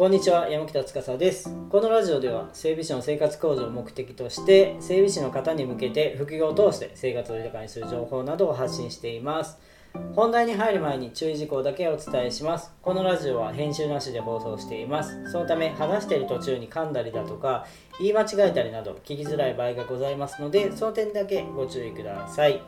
こんにちは山北司です。このラジオでは整備士の生活向上を目的として整備士の方に向けて副業を通して生活を豊かにする情報などを発信しています。本題に入る前に注意事項だけお伝えします。このラジオは編集なしで放送しています。そのため話している途中に噛んだりだとか言い間違えたりなど聞きづらい場合がございますのでその点だけご注意ください。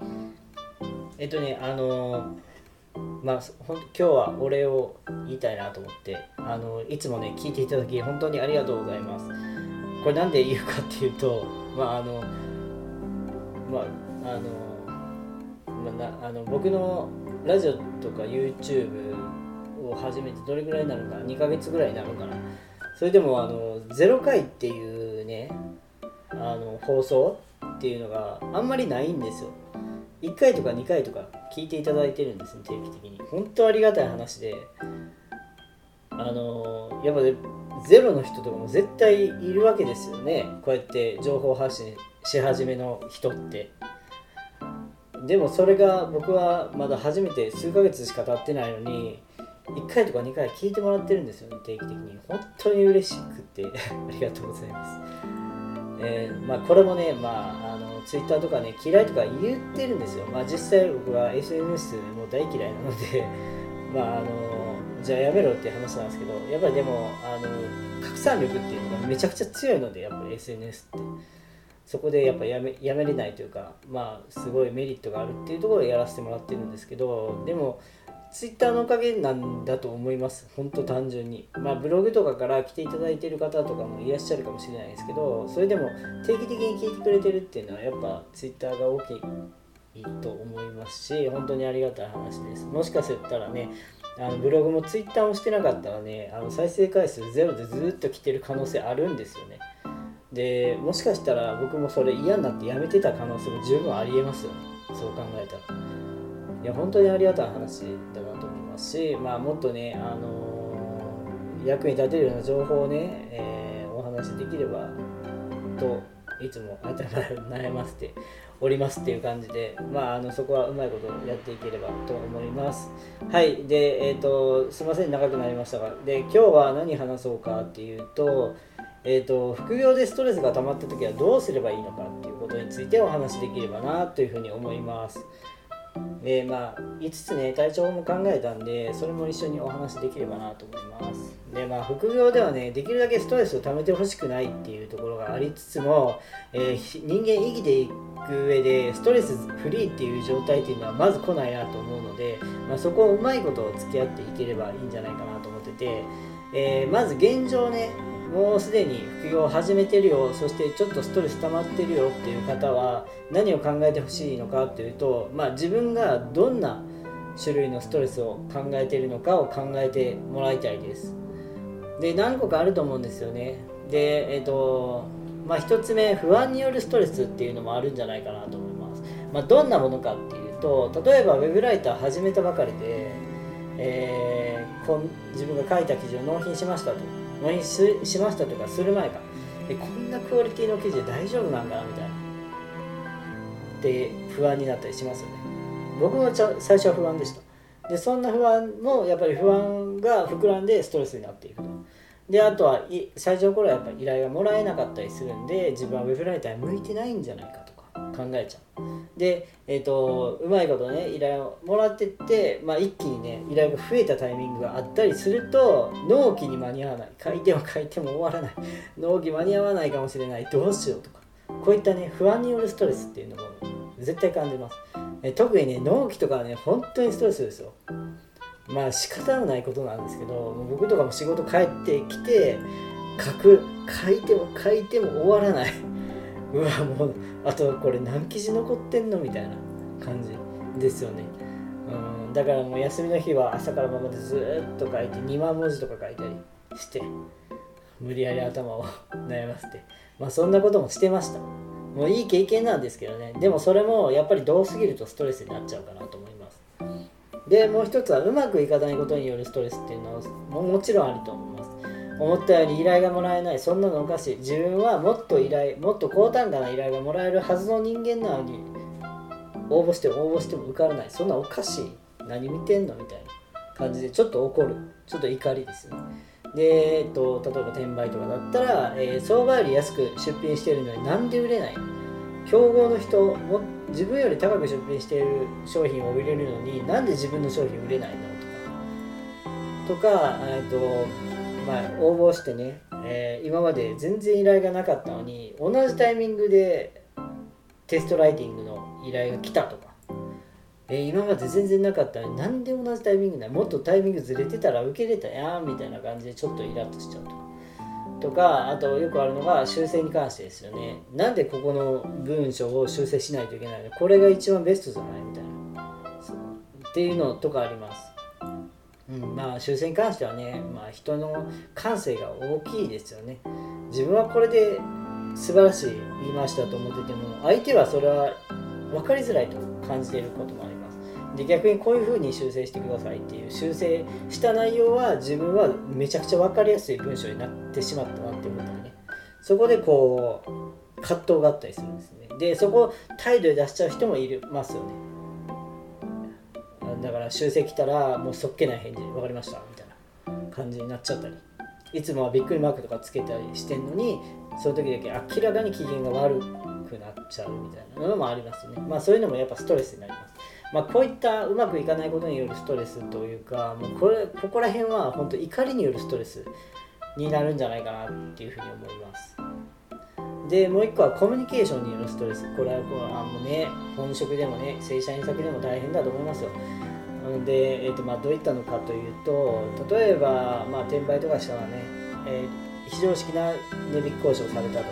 えっとねあのーまあ、ほん今日はお礼を言いたいなと思ってあのいつもね聞いていただき本当にありがとうございます。これなんで言うかっていうとまああのまああの,、まあ、なあの僕のラジオとか YouTube を始めてどれぐらいになるか2ヶ月ぐらいになるかな？それでもあの0回っていうねあの放送っていうのがあんまりないんですよ。1回とか2回とか聞いていただいてるんですね定期的に。本当ありがたい話で。あのやっぱゼロの人とかも絶対いるわけですよね。こうやって情報発信し始めの人って。でもそれが僕はまだ初めて数ヶ月しか経ってないのに1回とか2回聞いてもらってるんですよね定期的に。本当に嬉しくて。ありがとうございます。えー、まあ、これもね、まあ、ツイッターとかね嫌いとか言ってるんですよ、まあ、実際僕は SNS も大嫌いなので まああのじゃあやめろっていう話なんですけどやっぱりでもあの拡散力っていうのがめちゃくちゃ強いのでやっぱり SNS って。そこでやっぱやめやめれないというかまあすごいメリットがあるっていうところでやらせてもらってるんですけどでもツイッターのおかげなんだと思います。本当単純に。まあブログとかから来ていただいてる方とかもいらっしゃるかもしれないですけど、それでも定期的に聞いてくれてるっていうのはやっぱツイッターが大きいと思いますし、本当にありがたい話です。もしかしたらね、あのブログもツイッターもしてなかったらね、あの再生回数ゼロでずっと来てる可能性あるんですよね。で、もしかしたら僕もそれ嫌になってやめてた可能性も十分ありえますよね。そう考えたら。いや本当にありがたい話だなと思いますし、まあ、もっとね、あのー、役に立てるような情報をね、えー、お話しできればといつも頭悩ませておりますっていう感じで、まあ、あのそこはうまいことやっていければと思います。はい。で、えっ、ー、と、すいません、長くなりましたが、で、今日は何話そうかっていうと、えーと、副業でストレスが溜まった時はどうすればいいのかっていうことについてお話しできればなというふうに思います。でまあ5つね体調も考えたんでそれも一緒にお話できればなと思います。でまあ副業ではねできるだけストレスを溜めてほしくないっていうところがありつつも、えー、人間生きていく上でストレスフリーっていう状態っていうのはまず来ないなと思うので、まあ、そこをうまいことを付き合っていければいいんじゃないかなと思ってて、えー、まず現状ねもうすでに副業を始めてるよ。そしてちょっとストレス溜まってるよっていう方は何を考えてほしいのかっていうと、まあ、自分がどんな種類のストレスを考えているのかを考えてもらいたいです。で何個かあると思うんですよね。でえっ、ー、とまあ1つ目不安によるストレスっていうのもあるんじゃないかなと思います、まあ、どんなものかっていうと例えば web ライター始めたばかりで、えー、こん自分が書いた記事を納品しましたと。納品しましたとかする前か。えこんなクオリティの記事で大丈夫なんかなみたいな。って不安になったりしますよね。僕も最初は不安でした。でそんな不安もやっぱり不安が膨らんでストレスになっていくと。であとは最初の頃はやっぱり依頼がもらえなかったりするんで自分はウェブライターに向いてないんじゃないか。考えちゃう。で、えーと、うまいことね依頼をもらってって、まあ、一気にね依頼が増えたタイミングがあったりすると納期に間に合わない。書いても書いても終わらない。納期間に合わないかもしれない。どうしようとか。こういったね不安によるストレスっていうのも絶対感じます、え特にね納期とかはね本当にストレスですよ。まあ仕方のないことなんですけど僕とかも仕事帰ってきて書く。書いても書いても終わらない。うわもうあとこれ何記事残ってんのみたいな感じですよね。うんだからもう休みの日は朝から晩までずっと書いて2万文字とか書いたりして無理やり頭を悩ませて。まあそんなこともしてました。もういい経験なんですけどね。でもそれもやっぱりどうすぎるとストレスになっちゃうかなと思います。でもう一つはうまくいかないことによるストレスっていうのももちろんあると思います思ったより依頼がもらえない。そんなのおかしい。自分はもっと依頼もっと高単価な依頼がもらえるはずの人間なのに応募しても応募しても受からない。そんなおかしい。何見てんのみたいな感じでちょっと怒る。ちょっと怒りですね。で、えっと、例えば転売とかだったら、えー、相場より安く出品してるのになんで売れない競合の人も自分より高く出品している商品を売れるのになんで自分の商品売れないの？とか。とか、えっとまあ、応募してね、えー、今まで全然依頼がなかったのに同じタイミングでテストライティングの依頼が来たとか。えー、今まで全然なかったのになんで同じタイミングだもっとタイミングずれてたら受けれたやんみたいな感じでちょっとイラッとしちゃうと。かとかあとよくあるのが修正に関してですよね。なんでここの文章を修正しないといけないの？これが一番ベストじゃない？みたいな。っていうのとかあります。うん、まあ修正に関してはね、まあ、人の感性が大きいですよね。自分はこれで素晴らしい言い回しだと思ってても相手はそれは分かりづらいと感じていることもあります。で逆にこういうふうに修正してくださいっていう修正した内容は自分はめちゃくちゃ分かりやすい文章になってしまったなって思ったりね。そこでこう葛藤があったりするんですね。でそこ態度で出しちゃう人もいますよね。だから修正来たらもうそっけない返事分かりましたみたいな感じになっちゃったり。いつもはびっくりマークとかつけたりしてんのにその時だけ明らかに機嫌が悪くなっちゃうみたいなのもありますね。まあそういうのもやっぱストレスになります。まあ、こういったうまくいかないことによるストレスというかもうこれここら辺は本当怒りによるストレスになるんじゃないかなっていうふうに思います。でもう一個はコミュニケーションによるストレス。これはこうあもうね本職でもね正社員作でも大変だと思いますよ。で、えーとまあ、どういったのかというと例えば、まあ、転売とかしたらね、えー、非常識な値引き交渉されたとか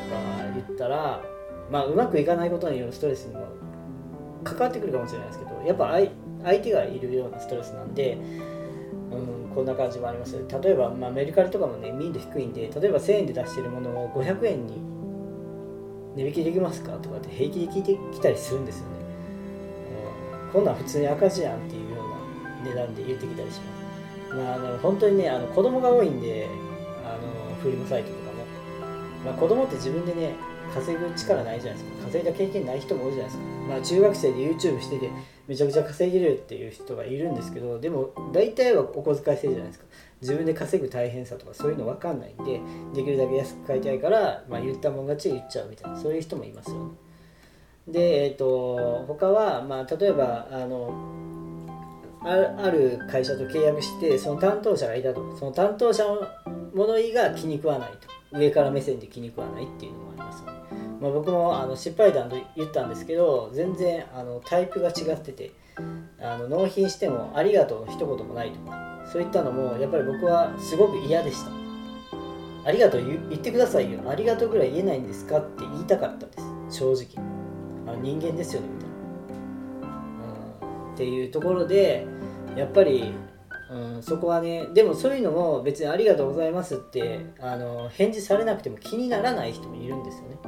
言ったら、まあ、うまくいかないことによるストレスにも関わってくるかもしれないですけどやっぱ相手がいるようなストレスなんで、うん、こんな感じもあります。例えば、まあ、メルカリとかもね民度低いんで例えば1000円で出してるものを500円に値引きできますかとかって平気で聞いてきたりするんですよね、うん、こんなん普通に赤字やんっていう値段で言ってきたりします。まあ、あ本当にねあの子供が多いんであのフリマサイトとかも、まあ、子供って自分でね稼ぐ力ないじゃないですか。稼いだ経験ない人も多いじゃないですか。まあ中学生で YouTube しててめちゃくちゃ稼げるっていう人がいるんですけどでも大体はお小遣い制じゃないですか。自分で稼ぐ大変さとかそういうの分かんないんでできるだけ安く買いたいから、まあ、言ったもん勝ち言っちゃうみたいなそういう人もいますよね。でえっ、ー、と他はまあ例えばあのある会社と契約してその担当者がいたと。その担当者の物言いが気に食わないと。上から目線で気に食わないっていうのもありますね。まあ、僕もあの失敗談と言ったんですけど全然あのタイプが違っててあの納品しても「ありがとう」の一言もないと。かそういったのもやっぱり僕はすごく嫌でした。ありがとう言ってくださいよ。ありがとうぐらい言えないんですかって言いたかったです。正直。あの人間ですよねみたいな、っていうところでやっぱりうん、そこはねでもそういうのも別に「ありがとうございます」ってあの返事されなくても気にならない人もいるんですよね。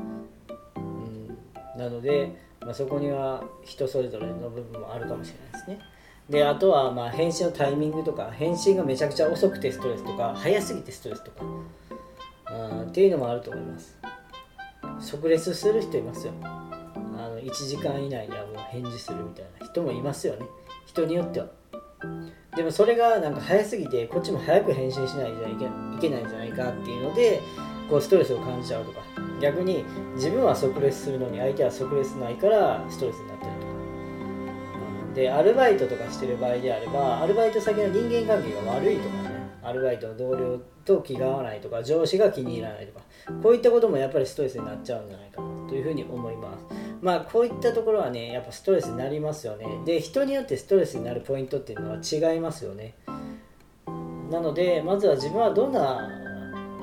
うん。なので、まあ、そこには人それぞれの部分もあるかもしれないですね。であとはまあ返信のタイミングとか返信がめちゃくちゃ遅くてストレスとか早すぎてストレスとか、うん、っていうのもあると思います。即レスする人いますよ。1時間以内にはもう返事するみたいな人もいますよね。人によっては。でもそれがなんか早すぎてこっちも早く返信しないじゃいけないんじゃないかっていうのでこうストレスを感じちゃうとか。逆に自分は即レスするのに相手は即レスないからストレスになってるとか。でアルバイトとかしてる場合であればアルバイト先の人間関係が悪いとか。アルバイトの同僚と気が合わないとか上司が気に入らないとかこういったこともやっぱりストレスになっちゃうんじゃないかなというふうに思います。まあこういったところはねやっぱストレスになりますよね。で人によってストレスになるポイントっていうのは違いますよね。なのでまずは自分はどんな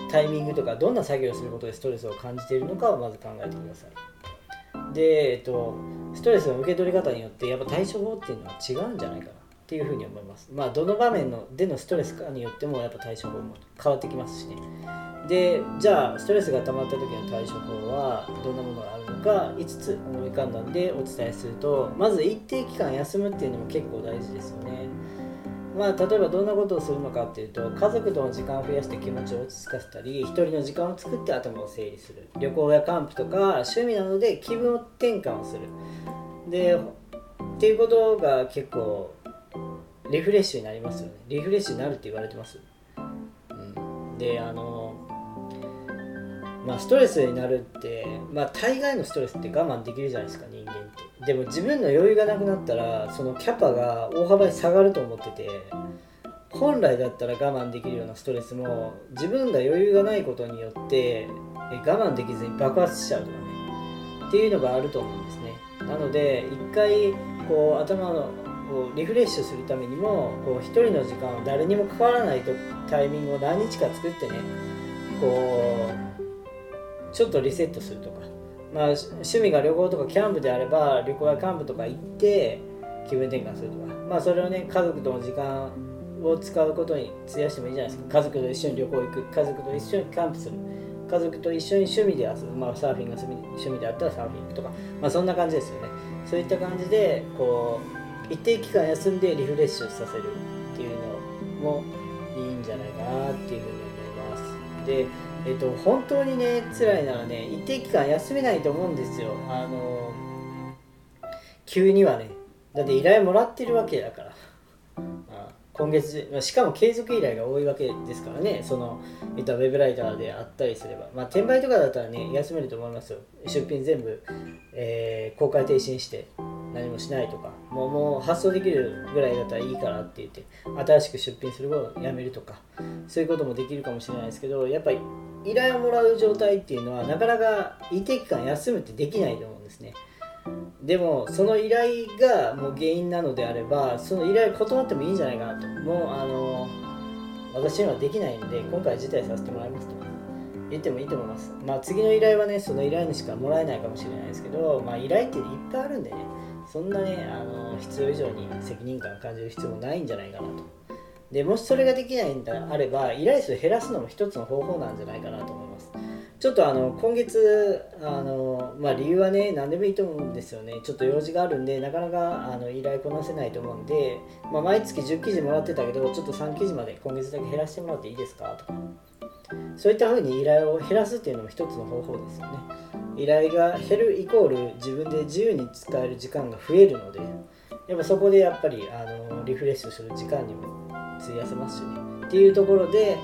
タイミングとかどんな作業をすることでストレスを感じているのかをまず考えてください。で、えっと、ストレスの受け取り方によってやっぱ対処法っていうのは違うんじゃないかな。っていうふうに思います。まあどの場面のでのストレスかによってもやっぱ対処法も変わってきますしね。でじゃあストレスが溜まった時の対処法はどんなものがあるのか5つ思い浮かんだんでお伝えするとまず一定期間休むっていうのも結構大事ですよね。まあ、例えばどんなことをするのかっていうと家族との時間を増やして気持ちを落ち着かせたり一人の時間を作って頭を整理する。旅行やキャンプとか趣味などで気分転換をする。でっていうことが結構リフレッシュになりますよね。リフレッシュになるって言われてます、うん、であのまあストレスになるってまあ大概のストレスって我慢できるじゃないですか人間って。でも自分の余裕がなくなったらそのキャパが大幅に下がると思ってて本来だったら我慢できるようなストレスも自分が余裕がないことによって我慢できずに爆発しちゃうとかね。っていうのがあると思うんですね。なので一回こう頭のリフレッシュするためにもこう一人の時間を誰にも関わらないとタイミングを何日か作ってねこうちょっとリセットするとか。まあ趣味が旅行とかキャンプであれば旅行やキャンプとか行って気分転換するとか。まあそれをね家族との時間を使うことに費やしてもいいじゃないですか。家族と一緒に旅行行く。家族と一緒にキャンプする。家族と一緒に趣味で遊ぶ、まあ、サーフィンが趣味であったらサーフィン行くとか、まあ、そんな感じですよね。そういった感じでこう一定期間休んでリフレッシュさせるっていうのもいいんじゃないかなっていうふうに思います。でえっと本当にね辛いならね一定期間休めないと思うんですよ。あの急にはね。だって依頼もらってるわけだから。今月しかも継続依頼が多いわけですからね。そのいったウェブライターであったりすれば。まあ転売とかだったらね休めると思いますよ。出品全部、えー、公開停止にして。何もしないとかもうもう発送できるぐらいだったらいいからって言って新しく出品することをやめるとかそういうこともできるかもしれないですけどやっぱり依頼をもらう状態っていうのはなかなか一定期間休むってできないと思うんですね。でもその依頼がもう原因なのであればその依頼断ってもいいんじゃないかなと。もうあの私にはできないんで今回辞退させてもらいますと言ってもいいと思います。まあ次の依頼はねその依頼にしかもらえないかもしれないですけどまあ依頼っていっぱいあるんでね。そんなねあの必要以上に責任感感じる必要もないんじゃないかなと。でもしそれができないんであれば依頼数減らすのも一つの方法なんじゃないかなと思います。ちょっとあの今月あの、まあ、理由はね何でもいいと思うんですよね。ちょっと用事があるんでなかなかあの依頼こなせないと思うんで、まあ、毎月10記事もらってたけどちょっと3記事まで今月だけ減らしてもらっていいですか？とかそういったふうに依頼を減らすっていうのも一つの方法ですよね。依頼が減るイコール自分で自由に使える時間が増えるのでやっぱそこでやっぱりあのリフレッシュする時間にも費やせますしね。っていうところで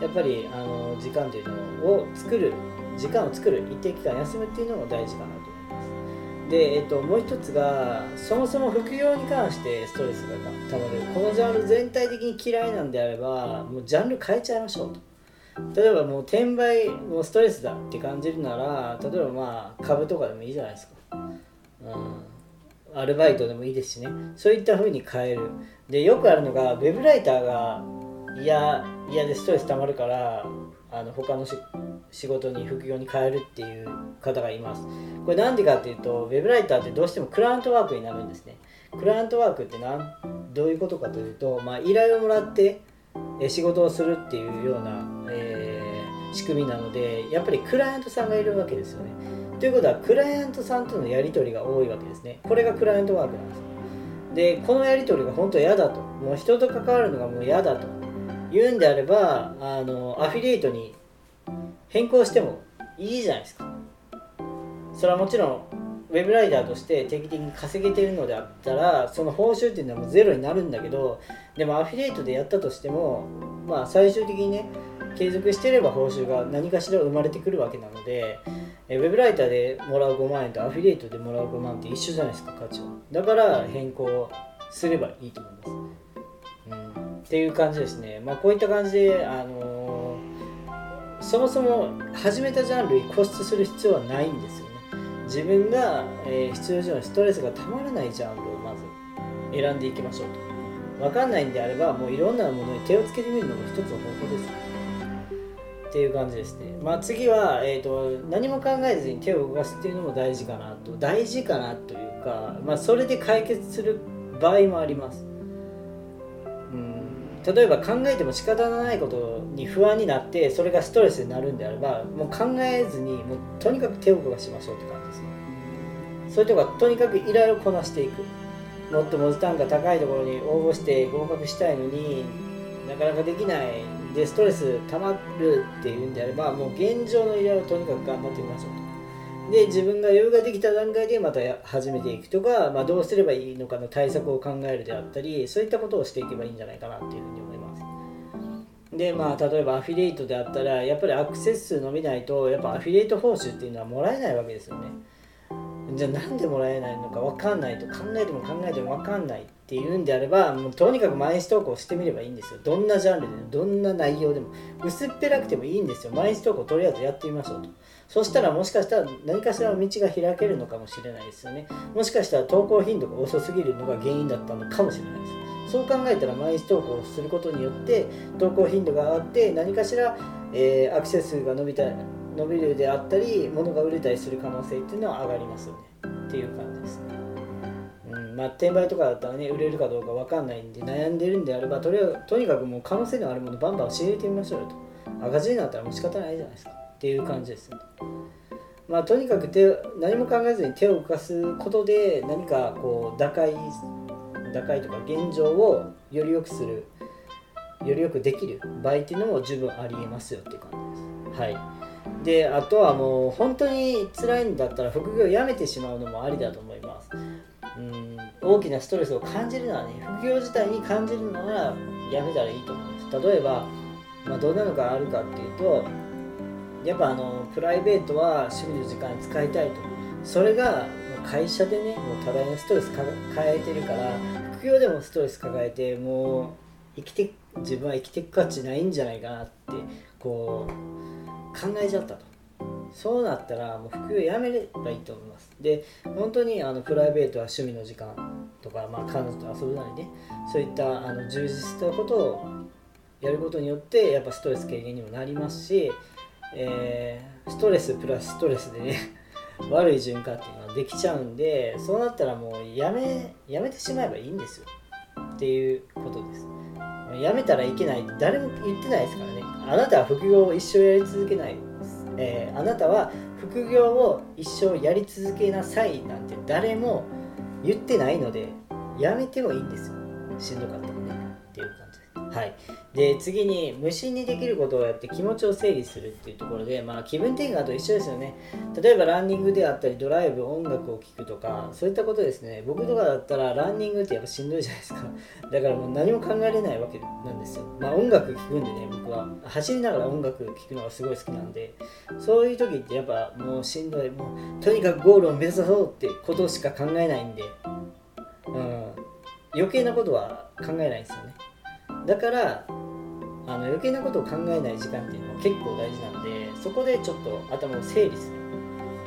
やっぱりあの時間というのを作る時間を作る一定期間休むっていうのも大事かなと思います。で、えっと、もう一つがそもそも副業に関してストレスがたまる。このジャンル全体的に嫌いなんであればもうジャンル変えちゃいましょうと。例えばもう転売もうストレスだって感じるなら例えばまあ株とかでもいいじゃないですか、うん、アルバイトでもいいですしね。そういった風に変える。でよくあるのがウェブライターが嫌嫌でストレス溜まるからあの他の仕事に副業に変えるっていう方がいます。これなんでかっていうとウェブライターってどうしてもクライアントワークになるんですね。クライアントワークってなんどういうことかというと、まあ、依頼をもらって仕事をするっていうような、えー、仕組みなのでやっぱりクライアントさんがいるわけですよね。ということはクライアントさんとのやり取りが多いわけですね。これがクライアントワークなんですでこのやり取りが本当嫌だと。もう人と関わるのがもう嫌だと。言うんであればあのアフィリエイトに変更してもいいじゃないですか。それはもちろんウェブライターとして定期的に稼げているのであったらその報酬っていうのはもうゼロになるんだけどでもアフィリエイトでやったとしてもまあ最終的にね継続していれば報酬が何かしら生まれてくるわけなのでえウェブライターでもらう5万円とアフィリエイトでもらう5万って一緒じゃないですか価値は。だから変更すればいいと思います、うん、っていう感じですね。まあこういった感じであのー、そもそも始めたジャンルに固執する必要はないんですよね。自分が、えー、必要以上のストレスがたまらないジャンルをまず選んでいきましょうと。分かんないんであればもういろんなものに手をつけてみるのも一つの方法です。っていう感じですね。まあ次は、えーと、何も考えずに手を動かすっていうのも大事かなと。大事かなというか、まあ、それで解決する場合もあります。うん。例えば考えても仕方のないことに不安になってそれがストレスになるんであればもう考えずにもうとにかく手を動かしましょうって感じですね。そういうとこはとにかく依頼をこなしていく。もっと文字単価高いところに応募して合格したいのになかなかできないでストレス溜まるっていうんであればもう現状の依頼をとにかく頑張ってみましょうと。で自分が余裕ができた段階でまた始めていくとか、まあ、どうすればいいのかの対策を考えるであったりそういったことをしていけばいいんじゃないかなっていうふうに思います。でまあ例えばアフィリエイトであったらやっぱりアクセス数伸びないとやっぱアフィリエイト報酬っていうのはもらえないわけですよね。じゃあなんでもらえないのか分かんないと考えても考えても分かんないっていうんであればもうとにかく毎日投稿してみればいいんですよ。どんなジャンルでもどんな内容でも。薄っぺらくてもいいんですよ。毎日投稿とりあえずやってみましょうと。そしたらもしかしたら何かしらの道が開けるのかもしれないですよね。もしかしたら投稿頻度が遅すぎるのが原因だったのかもしれないです。そう考えたら毎日投稿することによって投稿頻度が上がって何かしら、えー、アクセス数が伸びた伸びるであったり物が売れたりする可能性っていうのは上がりますよね。っていう感じですね。うんまあ、転売とかだったらね売れるかどうか分かんないんで悩んでるんであればとりあえずとにかくもう可能性のあるものバンバン仕入れてみましょうよと赤字になったらもう仕方ないじゃないですかっていう感じですね。まあ、とにかく手何も考えずに手を動かすことで何かこう打開打開とか現状をより良くするより良くできる場合っていうのも十分ありえますよっていう感じです。はいであとはもう本当に辛いんだったら副業を辞めてしまうのもありだと思います。うん大きなストレスを感じるのはね副業自体に感じるのはやめたらいいと思います。例えば、まあ、どんなのがあるかっていうとやっぱあのプライベートは趣味の時間使いたいと。それが会社でねもう多大なストレス抱えてるから副業でもストレス抱えてもう生きて自分は生きていく価値ないんじゃないかなってこう考えちゃったと。そうなったらもう副業やめればいいと思います。で本当にあのプライベートは趣味の時間とか、まあ、彼女と遊ぶなりねそういったあの充実したことをやることによってやっぱストレス軽減にもなりますし、えー、ストレスプラスストレスでね 悪い循環っていうのはできちゃうんでそうなったらもうやめやめてしまえばいいんですよ。っていうことです。やめたらいけない。誰も言ってないですからね。あなたは副業を一生やり続けない、えー、あなたは副業を一生やり続けなさいなんて誰も言ってないのでやめてもいいんですよ。しんどかったらね。はい。で次に無心にできることをやって気持ちを整理するっていうところで、まあ、気分転換と一緒ですよね。例えばランニングであったりドライブ音楽を聴くとかそういったことですね。僕とかだったらランニングってやっぱしんどいじゃないですか。だからもう何も考えれないわけなんですよ。まあ音楽聴くんでね僕は。走りながら音楽聴くのがすごい好きなんで。そういう時ってやっぱもうしんどい。もうとにかくゴールを目指そうってことしか考えないんで、うん、余計なことは考えないんですよね。だからあの余計なことを考えない時間っていうのは結構大事なんでそこでちょっと頭を整理する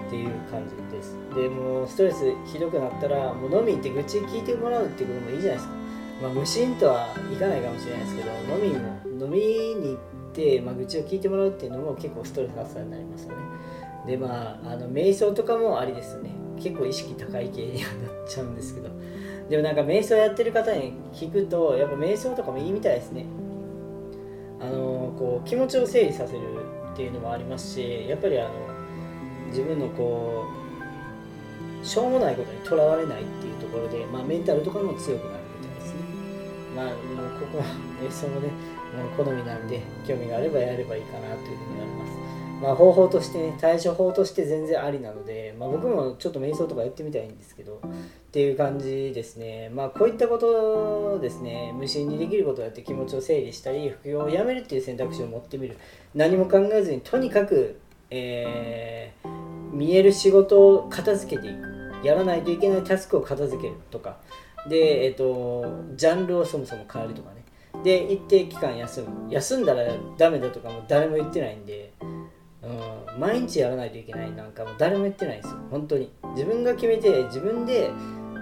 っていう感じです。でもうストレスひどくなったらもう飲み行って愚痴聞いてもらうっていうこともいいじゃないですか。まあ無心とはいかないかもしれないですけど飲みも飲みに行って、まあ、愚痴を聞いてもらうっていうのも結構ストレス発散になりますよね。でまああの瞑想とかもありですね。結構意識高い系にはなっちゃうんですけど。でもなんか瞑想やってる方に聞くとやっぱ瞑想とかもいいみたいですねあのこう気持ちを整理させるっていうのもありますしやっぱりあの自分のこうしょうもないことにとらわれないっていうところで、まあ、メンタルとかも強くなるみたいですね。まあ、もうここは瞑想もね好みなんで興味があればやればいいかなというふうに思います。まあ、方法としてね対処法として全然ありなので、まあ、僕もちょっと瞑想とかやってみたいんですけどっていう感じですね。まあこういったことですね。無心にできることをやって気持ちを整理したり副業をやめるっていう選択肢を持ってみる。何も考えずにとにかく、えー、見える仕事を片付けていく。やらないといけないタスクを片付けるとか。で、えっ、ー、とジャンルをそもそも変えるとかね。で一定期間休む。休んだらダメだとかも誰も言ってないんで。うん、毎日やらないといけないなんかも誰も言ってないんですよ。本当に。自分が決めて自分で、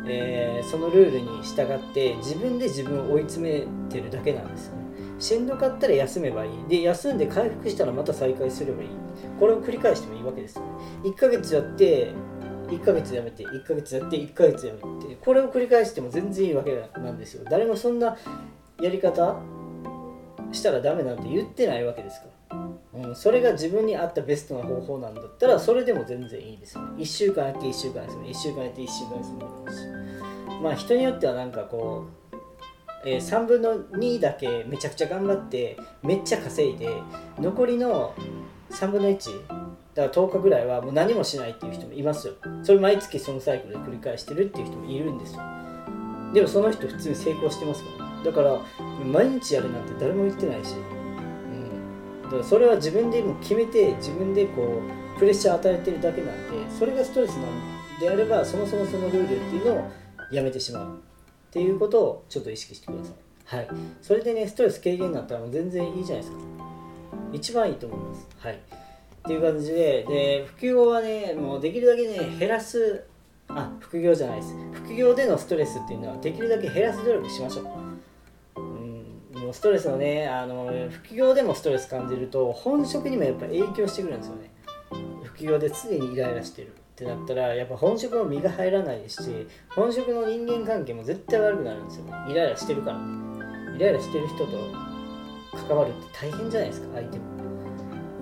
えー、そのルールに従って自分で自分を追い詰めてるだけなんですよね。しんどかったら休めばいい。で休んで回復したらまた再開すればいい。これを繰り返してもいいわけですよね。1ヶ月やって1ヶ月やめて1ヶ月やって1ヶ月やめて。これを繰り返しても全然いいわけなんですよ。誰もそんなやり方したらダメなんて言ってないわけですから。うん、それが自分に合ったベストな方法なんだったらそれでも全然いいですよね。1週間やって1週間休む1週間やって1週間休むしまあ人によってはなんかこう、えー、3分の2だけめちゃくちゃ頑張ってめっちゃ稼いで残りの3分の1だから10日ぐらいはもう何もしないっていう人もいますよ。それ毎月そのサイクルで繰り返してるっていう人もいるんですよ。でもその人普通に成功してますから。だから毎日やるなんて誰も言ってないしからそれは自分でも決めて自分でこうプレッシャー与えてるだけなんでそれがストレスなんであればそもそもそのルールっていうのをやめてしまうっていうことをちょっと意識してください。はい。それでねストレス軽減になったらもう全然いいじゃないですか。一番いいと思います。はい。っていう感じでで副業はねもうできるだけね減らすあ副業じゃないです。副業でのストレスっていうのはできるだけ減らす努力しましょう。ストレスをねあの副業でもストレス感じると本職にもやっぱ影響してくるんですよね。副業で常にイライラしてるってなったらやっぱ本職の身が入らないですし本職の人間関係も絶対悪くなるんですよね。イライラしてるから。ねイライラしてる人と関わるって大変じゃないですか相手も。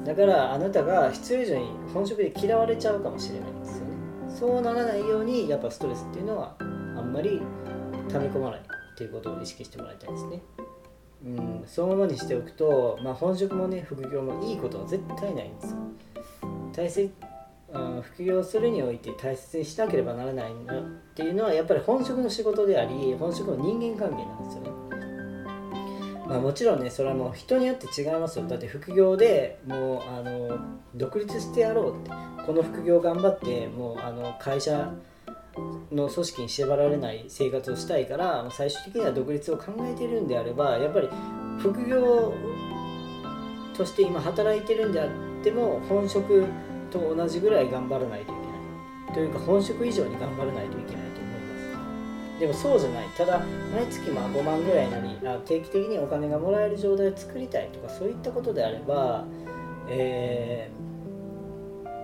だからあなたが必要以上に本職で嫌われちゃうかもしれないんですよね。そうならないようにやっぱストレスっていうのはあんまり溜め込まないっていうことを意識してもらいたいですねうんそのままにしておくと、まあ、本職もね副業もいいことは絶対ないんですよ。大切副業するにおいて大切にしなければならないなっていうのはやっぱり本職の仕事であり本職の人間関係なんですよね。まあ、もちろんねそれはもう人によって違いますよ。だって副業でもうあの独立してやろうってこの副業頑張ってもうあの会社の組織に縛られない生活をしたいから最終的には独立を考えてるんであればやっぱり副業として今働いてるんであっても本職と同じぐらい頑張らないといけない。というか本職以上に頑張らないといけないと思います。でもそうじゃない。ただ毎月まあ5万ぐらいなり定期的にお金がもらえる状態を作りたいとかそういったことであれば、えー、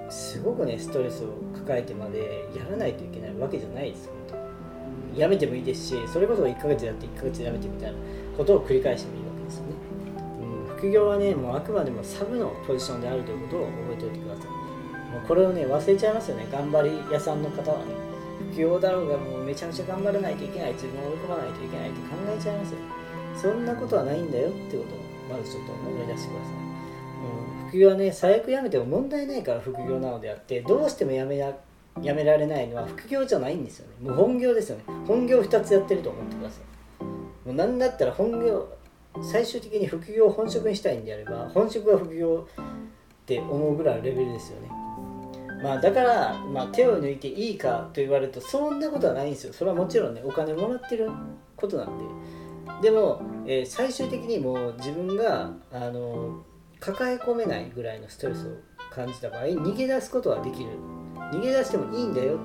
すごくねストレスを抱えてまでやらないといけないわけじゃないです本当やめてもいいですしそれこそ1ヶ月やって1ヶ月やめてみたいなことを繰り返してもいいわけですよね、うん、副業はねもうあくまでもサブのポジションであるということを覚えておいてください。もうこれをね忘れちゃいますよね。頑張り屋さんの方はね。不況だろうがもうめちゃめちゃ頑張らないといけない。自分を追い込まないといけないって考えちゃいますよそんなことはないんだよってことをまずちょっと思い出してください、副業はね最悪やめても問題ないから副業なのであってどうしてもやめややめられないのは副業じゃないんですよね。もう本業ですよね。本業2つやってると思ってください。もう何だったら本業最終的に副業を本職にしたいんであれば本職は副業って思うぐらいのレベルですよね。まあ、だから、まあ、手を抜いていいかと言われるとそんなことはないんですよ。それはもちろんねお金もらってることなんで。でも、えー、最終的にもう自分があの抱え込めないぐらいのストレスを感じた場合逃げ出すことはできる。逃げ出してもいいんだよ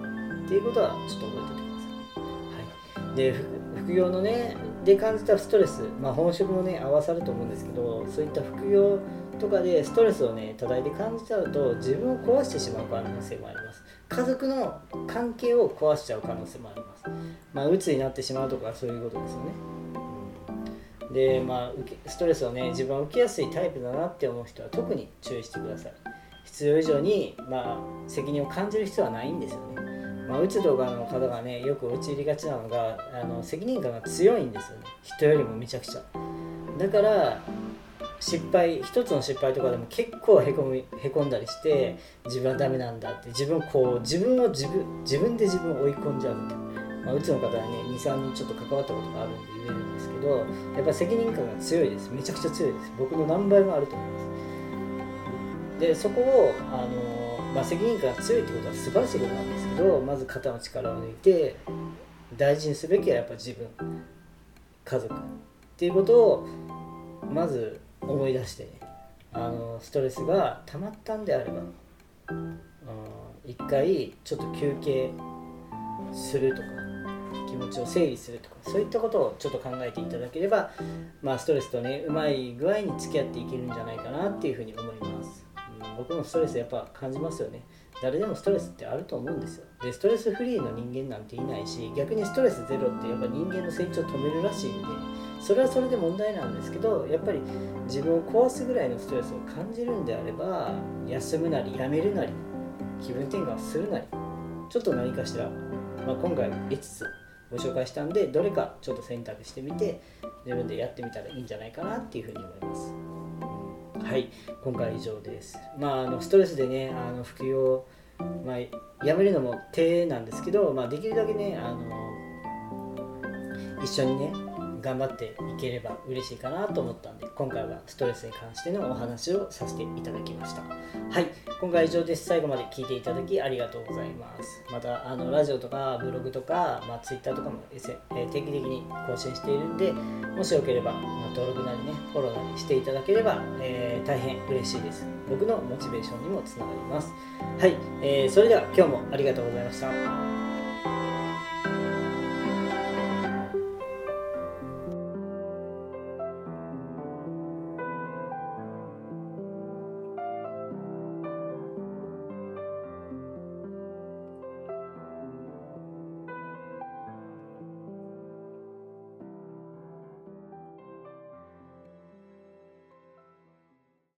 っていうことはちょっと覚えておいてください、はい、で副業のねで感じたストレス、まあ、本職もね合わさると思うんですけどそういった副業とかでストレスをね多大で感じちゃうと自分を壊してしまう可能性もあります。家族の関係を壊しちゃう可能性もあります。まあ鬱になってしまうとかそういうことですよね。でまあストレスをね自分は受けやすいタイプだなって思う人は特に注意してください。必要以上に、まあ、責任を感じる必要はないんですよね。まあ、うつとかの方がねよく陥りがちなのがあの責任感が強いんですよね。人よりもめちゃくちゃ。だから失敗一つの失敗とかでも結構へこみへこんだりして自分はダメなんだって自分こう自分を自分自分で自分を追い込んじゃうみたいな、まあ、うつの方はね23人ちょっと関わったことがあるんで言えるどやっぱ責任感が強いです。めちゃくちゃ強いです。僕の何倍もあると思います。でそこをあの、まあ、責任感が強いってことは素晴らしいことなんですけどまず肩の力を抜いて大事にすべきはやっぱ自分家族っていうことをまず思い出してあのストレスが溜まったんであれば一回ちょっと休憩するとか気持ちを整理するとかそういったことをちょっと考えていただければ、まあ、ストレスとねうまい具合に付き合っていけるんじゃないかなっていうふうに思います、うん、僕もストレスやっぱ感じますよね。誰でもストレスってあると思うんですよ。でストレスフリーの人間なんていないし逆にストレスゼロってやっぱ人間の成長を止めるらしいんでそれはそれで問題なんですけどやっぱり自分を壊すぐらいのストレスを感じるんであれば休むなりやめるなり気分転換するなりちょっと何かしら、まあ、今回5つご紹介したんでどれかちょっと選択してみて自分でやってみたらいいんじゃないかなっていうふうに思います。はい今回は以上です。まあ、あのストレスでねあの服用、まあ、やめるのも手なんですけど、まあ、できるだけねあの一緒にね頑張っていければ嬉しいかなと思ったんで今回はストレスに関してのお話をさせていただきました。はい今回は以上です。最後まで聞いていただきありがとうございます。またあのラジオとかブログとか、まあ、Twitter とかも、えー、定期的に更新しているんでもしよければ、まあ、登録なりねフォローなりしていただければ、えー、大変嬉しいです。僕のモチベーションにもつながります。はい、えー、それでは今日もありがとうございました。